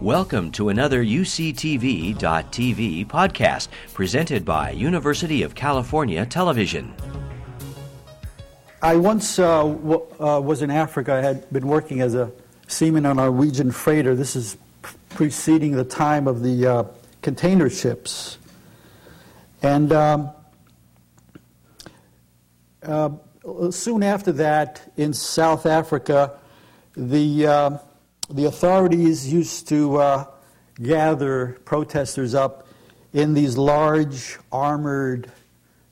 Welcome to another UCTV.tv podcast presented by University of California Television. I once uh, w- uh, was in Africa. I had been working as a seaman on a Norwegian freighter. This is preceding the time of the uh, container ships. And um, uh, soon after that, in South Africa, the, uh, the authorities used to uh, gather protesters up in these large armored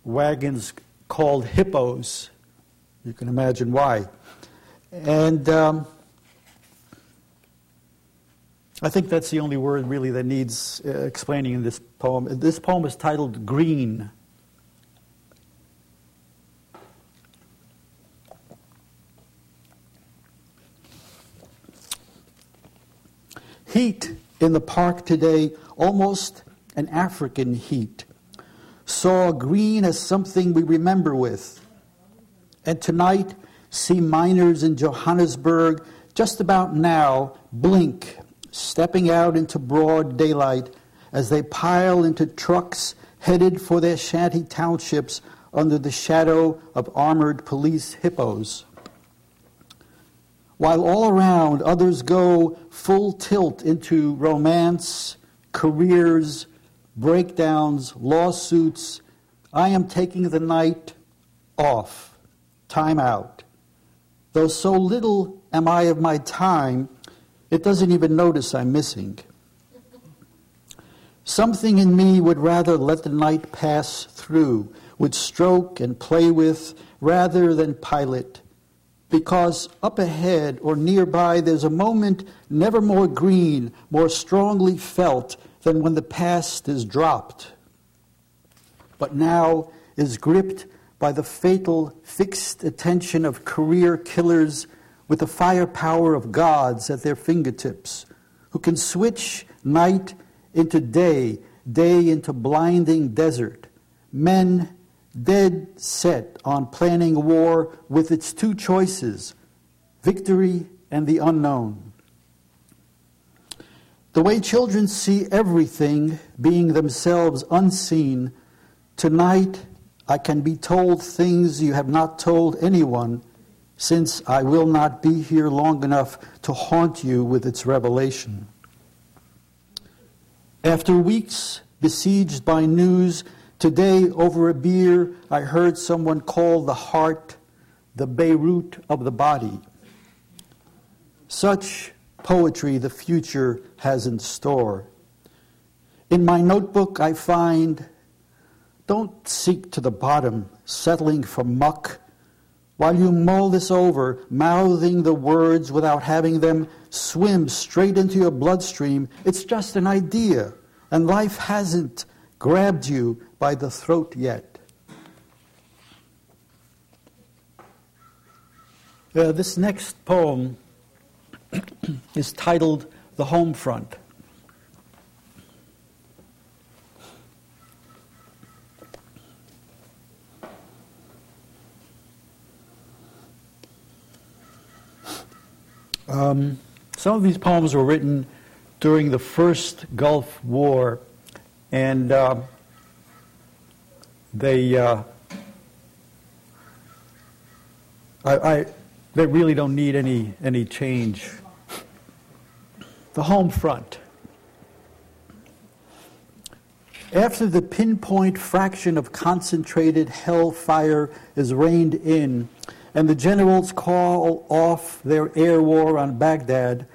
wagons called hippos. You can imagine why. And um, I think that's the only word really that needs uh, explaining in this poem. This poem is titled Green. Heat in the park today, almost an African heat. Saw green as something we remember with. And tonight, see miners in Johannesburg just about now blink, stepping out into broad daylight as they pile into trucks headed for their shanty townships under the shadow of armored police hippos while all around others go full tilt into romance, careers, breakdowns, lawsuits, I am taking the night off, time out. Though so little am I of my time, it doesn't even notice I'm missing. Something in me would rather let the night pass through, would stroke and play with rather than pilot because up ahead or nearby there's a moment never more green, more strongly felt than when the past is dropped, but now is gripped by the fatal fixed attention of career killers with the firepower of gods at their fingertips, who can switch night into day, day into blinding desert, men dead set on planning war with its two choices victory and the unknown. The way children see everything being themselves unseen, tonight I can be told things you have not told anyone, since I will not be here long enough to haunt you with its revelation. After weeks besieged by news Today, over a beer, I heard someone call the heart the Beirut of the body. Such poetry the future has in store. In my notebook, I find don't seek to the bottom, settling for muck. While you mull this over, mouthing the words without having them swim straight into your bloodstream, it's just an idea, and life hasn't grabbed you by the throat yet. Uh, this next poem is titled The Home Front. Um, some of these poems were written during the first Gulf War, and uh, they uh, I, I, they really don't need any any change. The home front. After the pinpoint fraction of concentrated hellfire is reined in, and the generals call off their air war on Baghdad,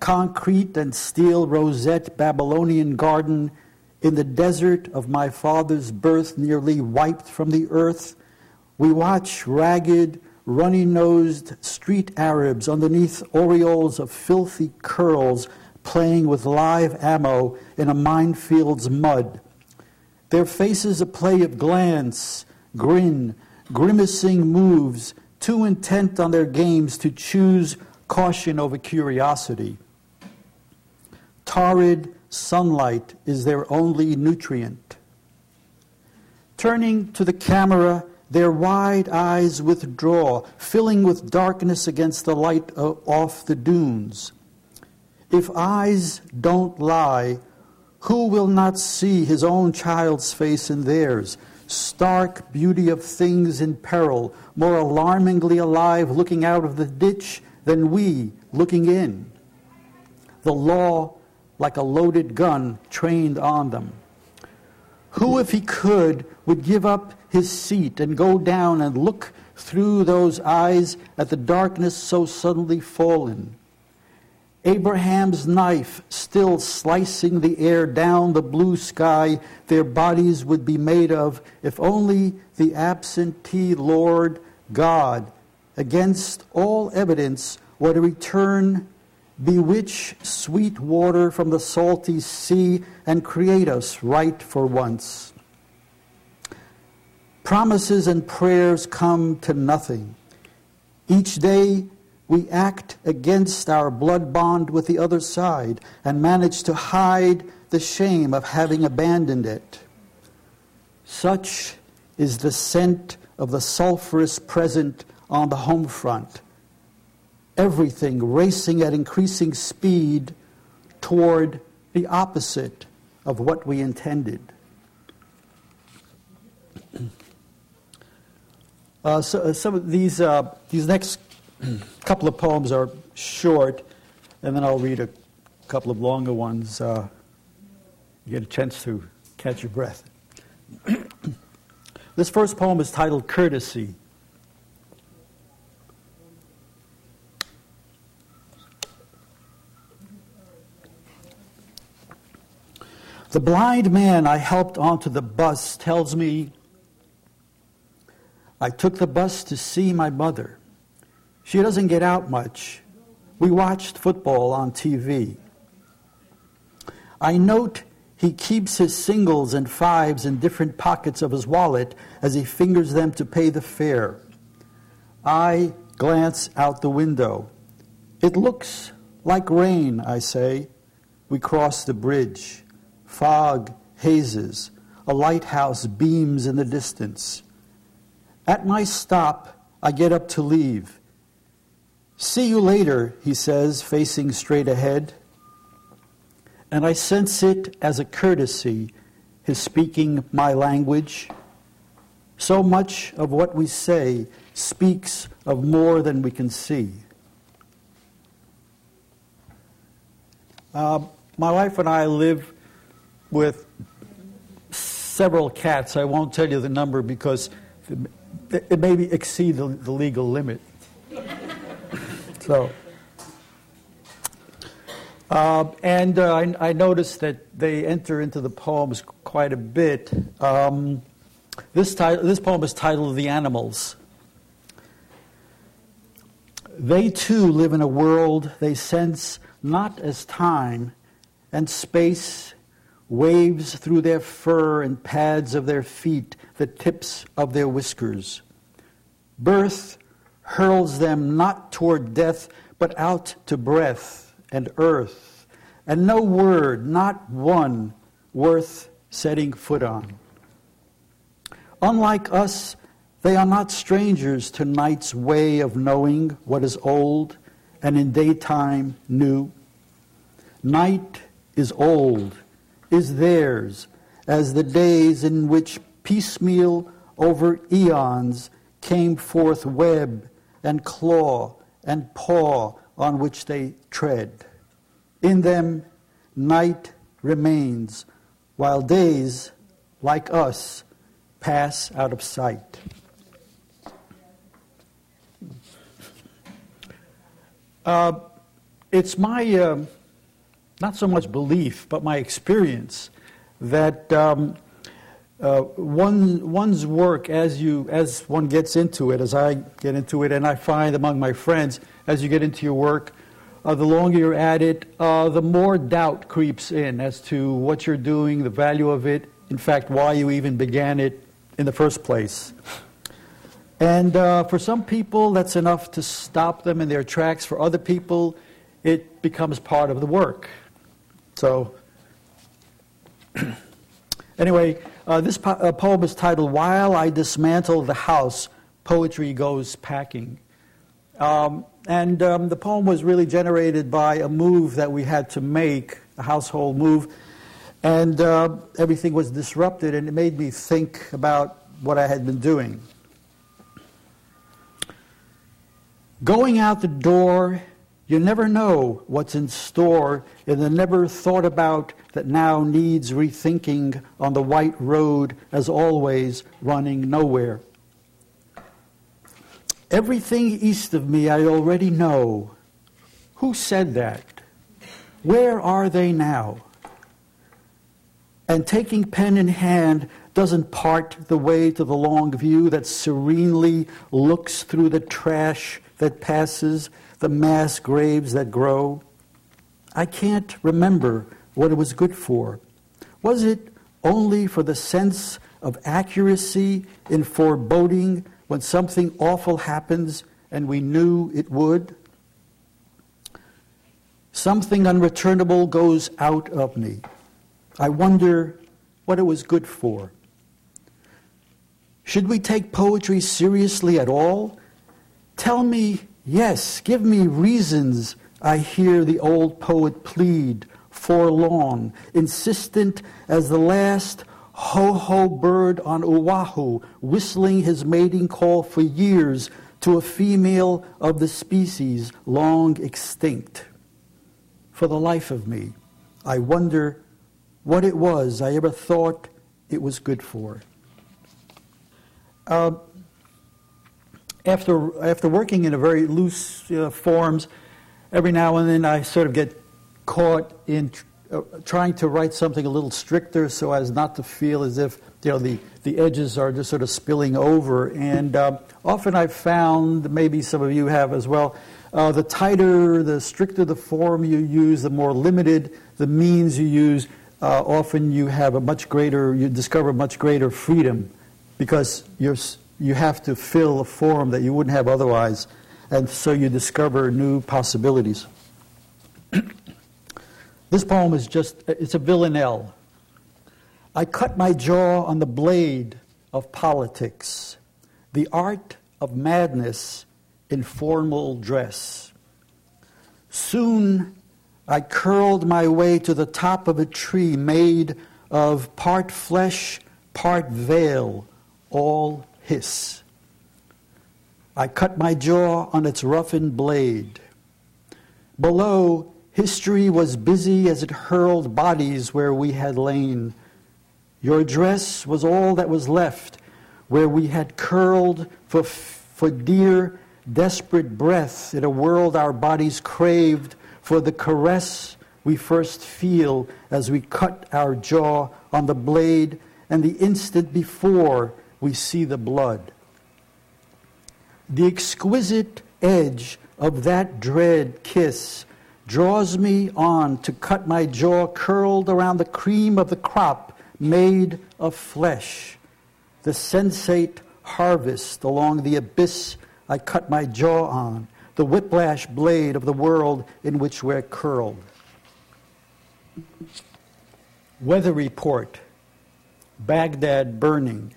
concrete and steel rosette Babylonian garden in the desert of my father's birth, nearly wiped from the earth, we watch ragged, runny nosed street Arabs underneath aureoles of filthy curls playing with live ammo in a minefield's mud. Their faces a play of glance, grin, grimacing moves, too intent on their games to choose caution over curiosity. Torrid, sunlight is their only nutrient. Turning to the camera, their wide eyes withdraw, filling with darkness against the light off the dunes. If eyes don't lie, who will not see his own child's face in theirs? Stark beauty of things in peril, more alarmingly alive looking out of the ditch than we looking in. The law, like a loaded gun, trained on them. Who, if he could, would give up his seat and go down and look through those eyes at the darkness so suddenly fallen? Abraham's knife still slicing the air down the blue sky their bodies would be made of if only the absentee Lord God, against all evidence, were to return, bewitch sweet water from the salty sea, and create us right for once. Promises and prayers come to nothing. Each day we act against our blood bond with the other side and manage to hide the shame of having abandoned it. Such is the scent of the sulphurous present on the home front. Everything racing at increasing speed toward the opposite of what we intended. Uh, so, uh, some of these, uh, these next couple of poems are short, and then I'll read a couple of longer ones. Uh, you get a chance to catch your breath. this first poem is titled Courtesy. The blind man I helped onto the bus tells me I took the bus to see my mother. She doesn't get out much. We watched football on TV. I note he keeps his singles and fives in different pockets of his wallet as he fingers them to pay the fare. I glance out the window. It looks like rain, I say. We cross the bridge. Fog hazes. A lighthouse beams in the distance. At my stop, I get up to leave. See you later, he says, facing straight ahead. And I sense it as a courtesy, his speaking my language. So much of what we say speaks of more than we can see. Uh, my wife and I live with several cats. I won't tell you the number because it may exceed the, the legal limit. So, uh, and uh, I, I, noticed that they enter into the poems quite a bit. Um, this, this poem is titled The Animals. They too live in a world they sense not as time and space waves through their fur and pads of their feet, the tips of their whiskers. Birth hurls them not toward death, but out to breath and earth, and no word, not one, worth setting foot on. Unlike us, they are not strangers to night's way of knowing what is old and in daytime new. Night is old, is theirs, as the days in which piecemeal over eons came forth web and claw and paw on which they tread. In them, night remains, while days, like us, pass out of sight. Uh, it's my, uh, not so much belief, but my experience that um, uh, one, one's work as you as one gets into it, as I get into it, and I find among my friends as you get into your work, uh, the longer you're at it, uh, the more doubt creeps in as to what you're doing, the value of it, in fact, why you even began it in the first place. And uh, for some people, that's enough to stop them in their tracks. For other people, it becomes part of the work. So, anyway. Uh, this po- uh, poem is titled While I Dismantle the House, Poetry Goes Packing. Um, and um, the poem was really generated by a move that we had to make, a household move. And uh, everything was disrupted, and it made me think about what I had been doing. Going out the door, you never know what's in store in the never thought about that now needs rethinking on the white road, as always, running nowhere. Everything east of me I already know. Who said that? Where are they now? And taking pen in hand doesn't part the way to the long view that serenely looks through the trash that passes, the mass graves that grow. I can't remember what it was good for. Was it only for the sense of accuracy in foreboding when something awful happens and we knew it would? Something unreturnable goes out of me. I wonder what it was good for. Should we take poetry seriously at all? Tell me yes, give me reasons, I hear the old poet plead, forlorn, insistent as the last ho ho bird on Oahu, whistling his mating call for years to a female of the species long extinct. For the life of me, I wonder what it was I ever thought it was good for. Uh, after, after working in a very loose uh, forms, every now and then I sort of get caught in uh, trying to write something a little stricter so as not to feel as if you know the, the edges are just sort of spilling over. And uh, often I've found, maybe some of you have as well, uh, the tighter, the stricter the form you use, the more limited the means you use, uh, often you have a much greater, you discover much greater freedom because you're, you have to fill a form that you wouldn't have otherwise. And so you discover new possibilities. this poem is just, it's a villanelle. I cut my jaw on the blade of politics, the art of madness in formal dress. Soon I curled my way to the top of a tree made of part flesh, part veil, all hiss. I cut my jaw on its roughened blade. Below, history was busy as it hurled bodies where we had lain. Your dress was all that was left, where we had curled for, for dear, desperate breath in a world our bodies craved for the caress we first feel as we cut our jaw on the blade and the instant before we see the blood. The exquisite edge of that dread kiss draws me on to cut my jaw curled around the cream of the crop made of flesh. The sensate harvest along the abyss I cut my jaw on the whiplash blade of the world in which we're curled. Weather report Baghdad burning.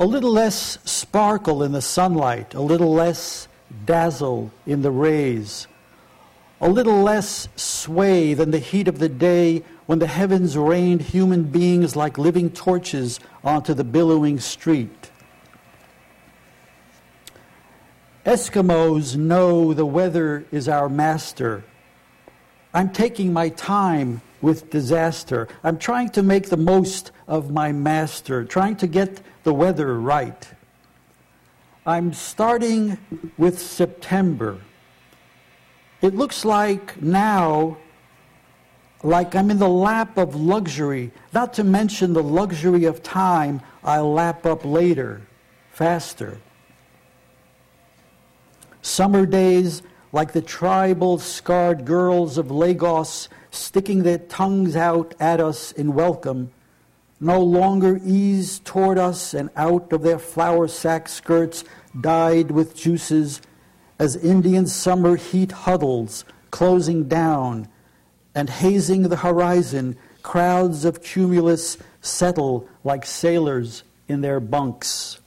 A little less sparkle in the sunlight, a little less dazzle in the rays, a little less sway than the heat of the day when the heavens rained human beings like living torches onto the billowing street. Eskimos know the weather is our master. I'm taking my time with disaster. I'm trying to make the most of my master, trying to get the weather right. I'm starting with September. It looks like now like I'm in the lap of luxury, not to mention the luxury of time I'll lap up later, faster. Summer days like the tribal scarred girls of Lagos sticking their tongues out at us in welcome, no longer ease toward us and out of their flour sack skirts dyed with juices as Indian summer heat huddles, closing down and hazing the horizon, crowds of cumulus settle like sailors in their bunks.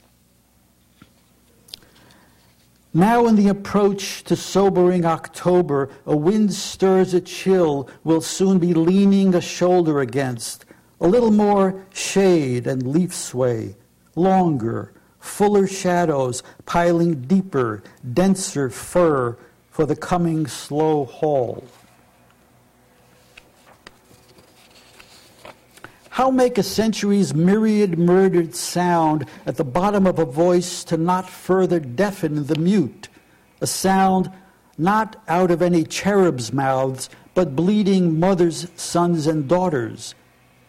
Now, in the approach to sobering October, a wind stirs a chill we'll soon be leaning a shoulder against. A little more shade and leaf sway, longer, fuller shadows piling deeper, denser fur for the coming slow haul. How make a century's myriad murdered sound at the bottom of a voice to not further deafen the mute? A sound not out of any cherub's mouths, but bleeding mothers, sons, and daughters.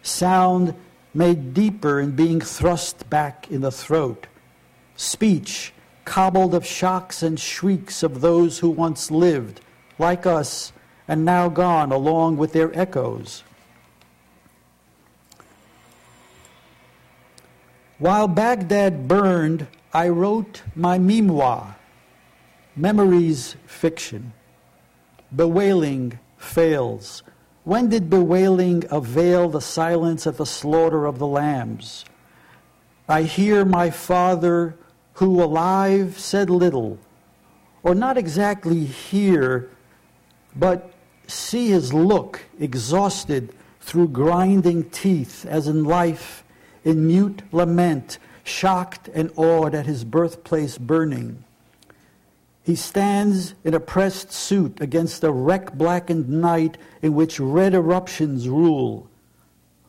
Sound made deeper in being thrust back in the throat. Speech cobbled of shocks and shrieks of those who once lived, like us, and now gone along with their echoes. While Baghdad burned, I wrote my memoir, Memories Fiction. Bewailing fails. When did bewailing avail the silence at the slaughter of the lambs? I hear my father, who alive said little, or not exactly hear, but see his look exhausted through grinding teeth, as in life in mute lament, shocked and awed at his birthplace burning. He stands in a pressed suit against a wreck blackened night in which red eruptions rule.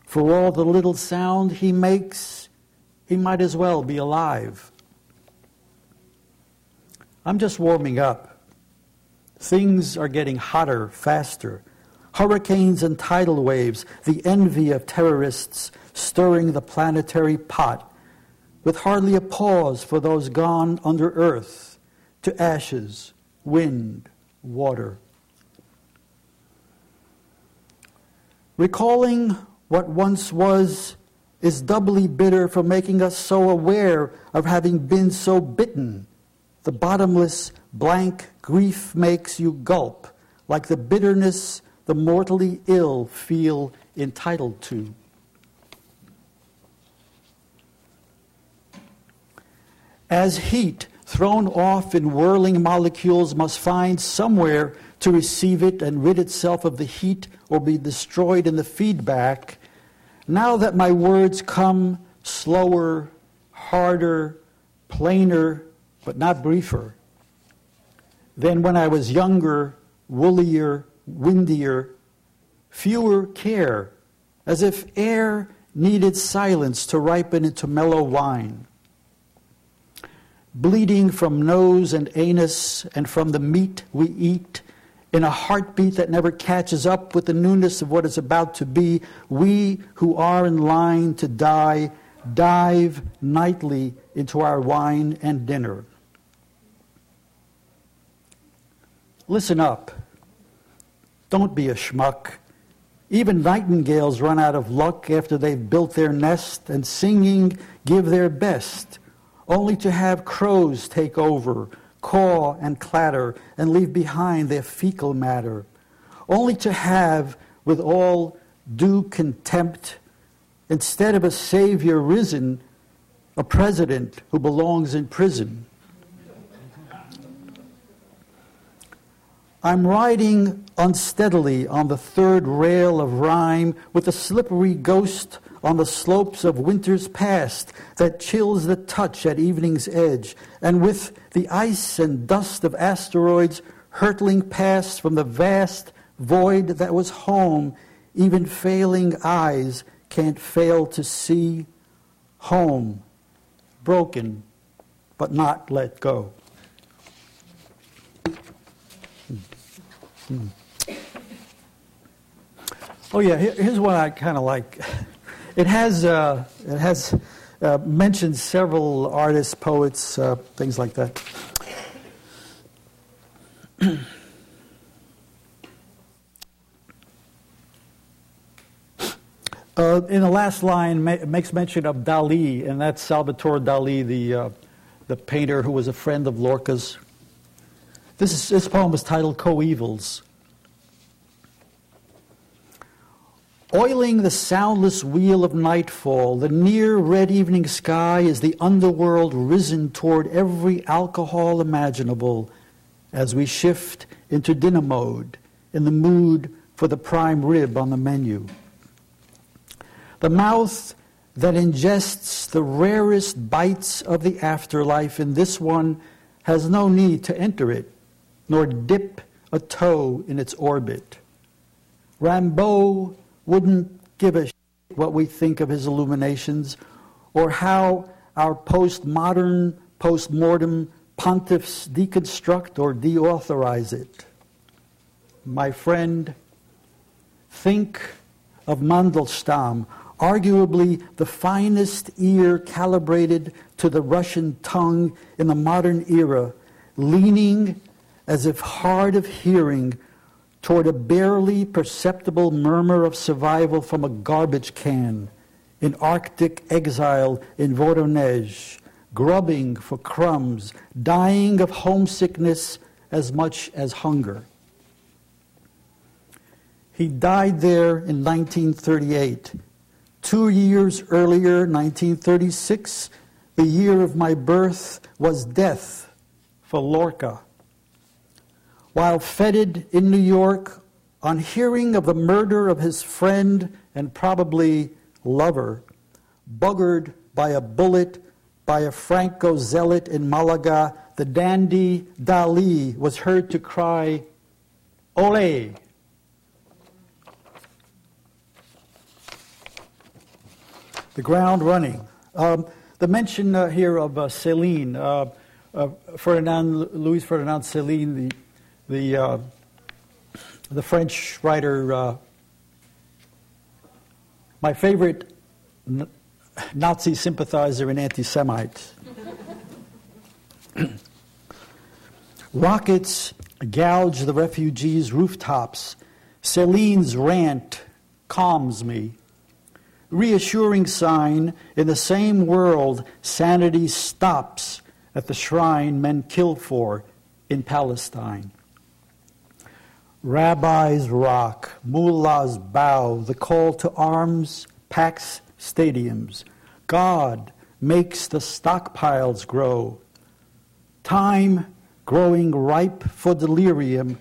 For all the little sound he makes, he might as well be alive. I'm just warming up. Things are getting hotter, faster. Hurricanes and tidal waves, the envy of terrorists, stirring the planetary pot, with hardly a pause for those gone under earth to ashes, wind, water. Recalling what once was is doubly bitter for making us so aware of having been so bitten. The bottomless, blank grief makes you gulp, like the bitterness the mortally ill feel entitled to. as heat thrown off in whirling molecules must find somewhere to receive it and rid itself of the heat or be destroyed in the feedback, now that my words come slower, harder, plainer, but not briefer, than when I was younger, woollier, windier, fewer care, as if air needed silence to ripen into mellow wine bleeding from nose and anus and from the meat we eat, in a heartbeat that never catches up with the newness of what is about to be, we who are in line to die dive nightly into our wine and dinner. Listen up. Don't be a schmuck. Even nightingales run out of luck after they've built their nest, and singing give their best only to have crows take over, caw and clatter, and leave behind their fecal matter, only to have, with all due contempt, instead of a savior risen, a president who belongs in prison. I'm riding unsteadily on the third rail of rhyme with a slippery ghost on the slopes of winter's past that chills the touch at evening's edge, and with the ice and dust of asteroids hurtling past from the vast void that was home, even failing eyes can't fail to see home, broken but not let go. Oh, yeah, here's one I kind of like. It has, uh, it has uh, mentioned several artists, poets, uh, things like that. Uh, in the last line, ma- makes mention of Dali, and that's Salvador Dali, the, uh, the painter who was a friend of Lorca's. This, is, this poem is titled Coevals. Oiling the soundless wheel of nightfall, the near red evening sky is the underworld risen toward every alcohol imaginable as we shift into dinner mode in the mood for the prime rib on the menu. The mouth that ingests the rarest bites of the afterlife in this one has no need to enter it, nor dip a toe in its orbit. Rimbaud wouldn't give a shit what we think of his illuminations or how our postmodern, postmortem pontiffs deconstruct or deauthorize it. My friend, think of Mandelstam, arguably the finest ear calibrated to the Russian tongue in the modern era, leaning as if hard of hearing toward a barely perceptible murmur of survival from a garbage can in Arctic exile in Voronezh, grubbing for crumbs, dying of homesickness as much as hunger. He died there in 1938. Two years earlier, 1936, the year of my birth, was death for Lorca. While feted in New York, on hearing of the murder of his friend and probably lover, buggered by a bullet by a Franco zealot in Malaga, the dandy Dali was heard to cry, Ole! The ground running. Um, the mention uh, here of uh, Céline, uh, uh Ferdinand, Louis Ferdinand Céline, the the, uh, the French writer, uh, my favorite n- Nazi sympathizer and anti Semite. Rockets gouge the refugees' rooftops. Celine's rant calms me. Reassuring sign in the same world, sanity stops at the shrine men kill for in Palestine. Rabbis rock, mullahs bow, the call to arms packs stadiums. God makes the stockpiles grow. Time growing ripe for delirium,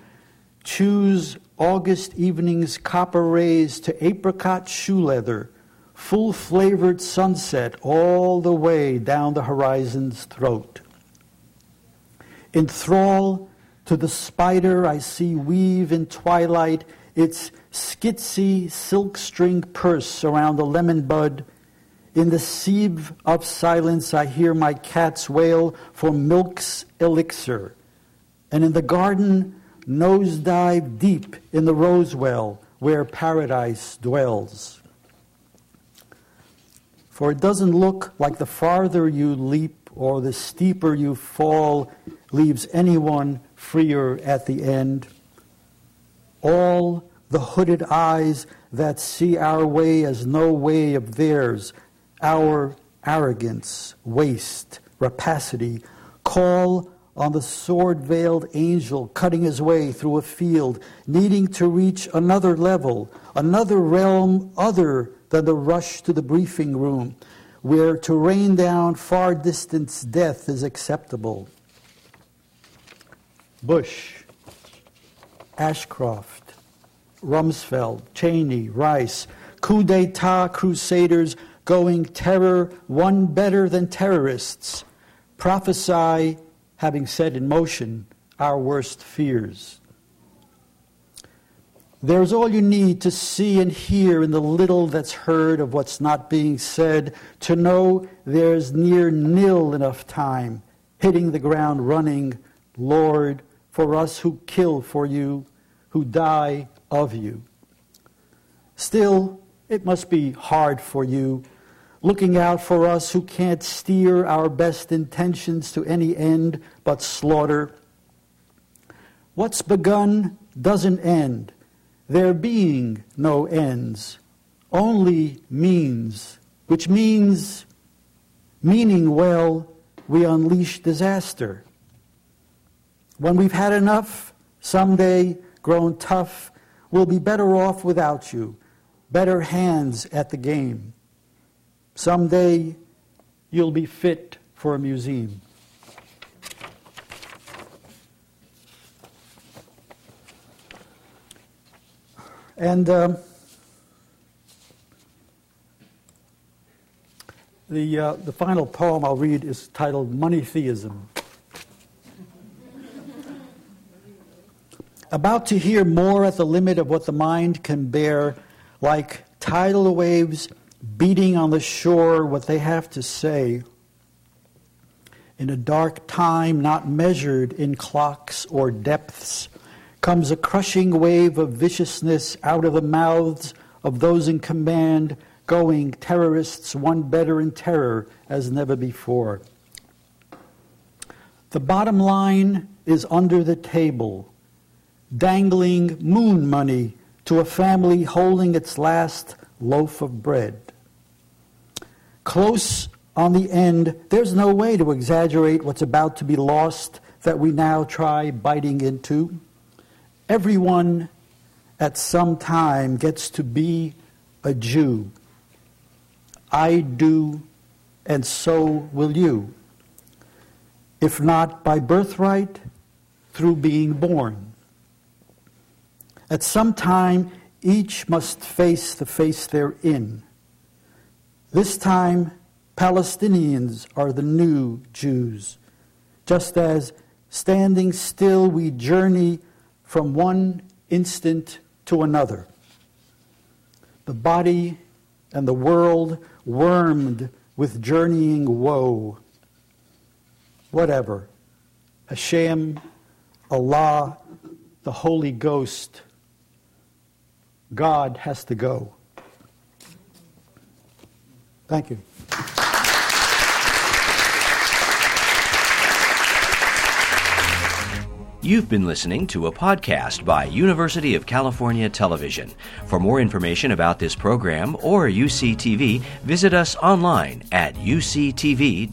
choose August evening's copper rays to apricot shoe leather, full flavored sunset all the way down the horizon's throat. Enthrall to the spider I see weave in twilight its skitsy silk-string purse around the lemon bud. In the sieve of silence I hear my cats wail for milk's elixir. And in the garden nosedive deep in the rose well where paradise dwells. For it doesn't look like the farther you leap or the steeper you fall leaves anyone freer at the end. All the hooded eyes that see our way as no way of theirs, our arrogance, waste, rapacity, call on the sword veiled angel cutting his way through a field, needing to reach another level, another realm other than the rush to the briefing room, where to rain down far distance death is acceptable. Bush, Ashcroft, Rumsfeld, Cheney, Rice, coup d'etat crusaders going terror one better than terrorists, prophesy, having set in motion our worst fears. There's all you need to see and hear in the little that's heard of what's not being said, to know there's near nil enough time, hitting the ground running, Lord, for us who kill for you, who die of you. Still, it must be hard for you, looking out for us who can't steer our best intentions to any end but slaughter. What's begun doesn't end, there being no ends, only means, which means, meaning well, we unleash disaster. When we've had enough, someday grown tough, we'll be better off without you. better hands at the game. Someday you'll be fit for a museum. And um, the, uh, the final poem I'll read is titled Money Theism. About to hear more at the limit of what the mind can bear, like tidal waves beating on the shore, what they have to say. In a dark time not measured in clocks or depths, comes a crushing wave of viciousness out of the mouths of those in command, going terrorists one better in terror as never before. The bottom line is under the table, dangling moon money to a family holding its last loaf of bread. Close on the end, there's no way to exaggerate what's about to be lost that we now try biting into. Everyone at some time gets to be a Jew. I do, and so will you. If not by birthright, through being born. At some time, each must face the face they're in. This time, Palestinians are the new Jews, just as standing still we journey from one instant to another. The body and the world wormed with journeying woe. Whatever. Hashem, Allah, the Holy Ghost, God has to go. Thank you. You've been listening to a podcast by University of California Television. For more information about this program or UCTV, visit us online at uctv.tv.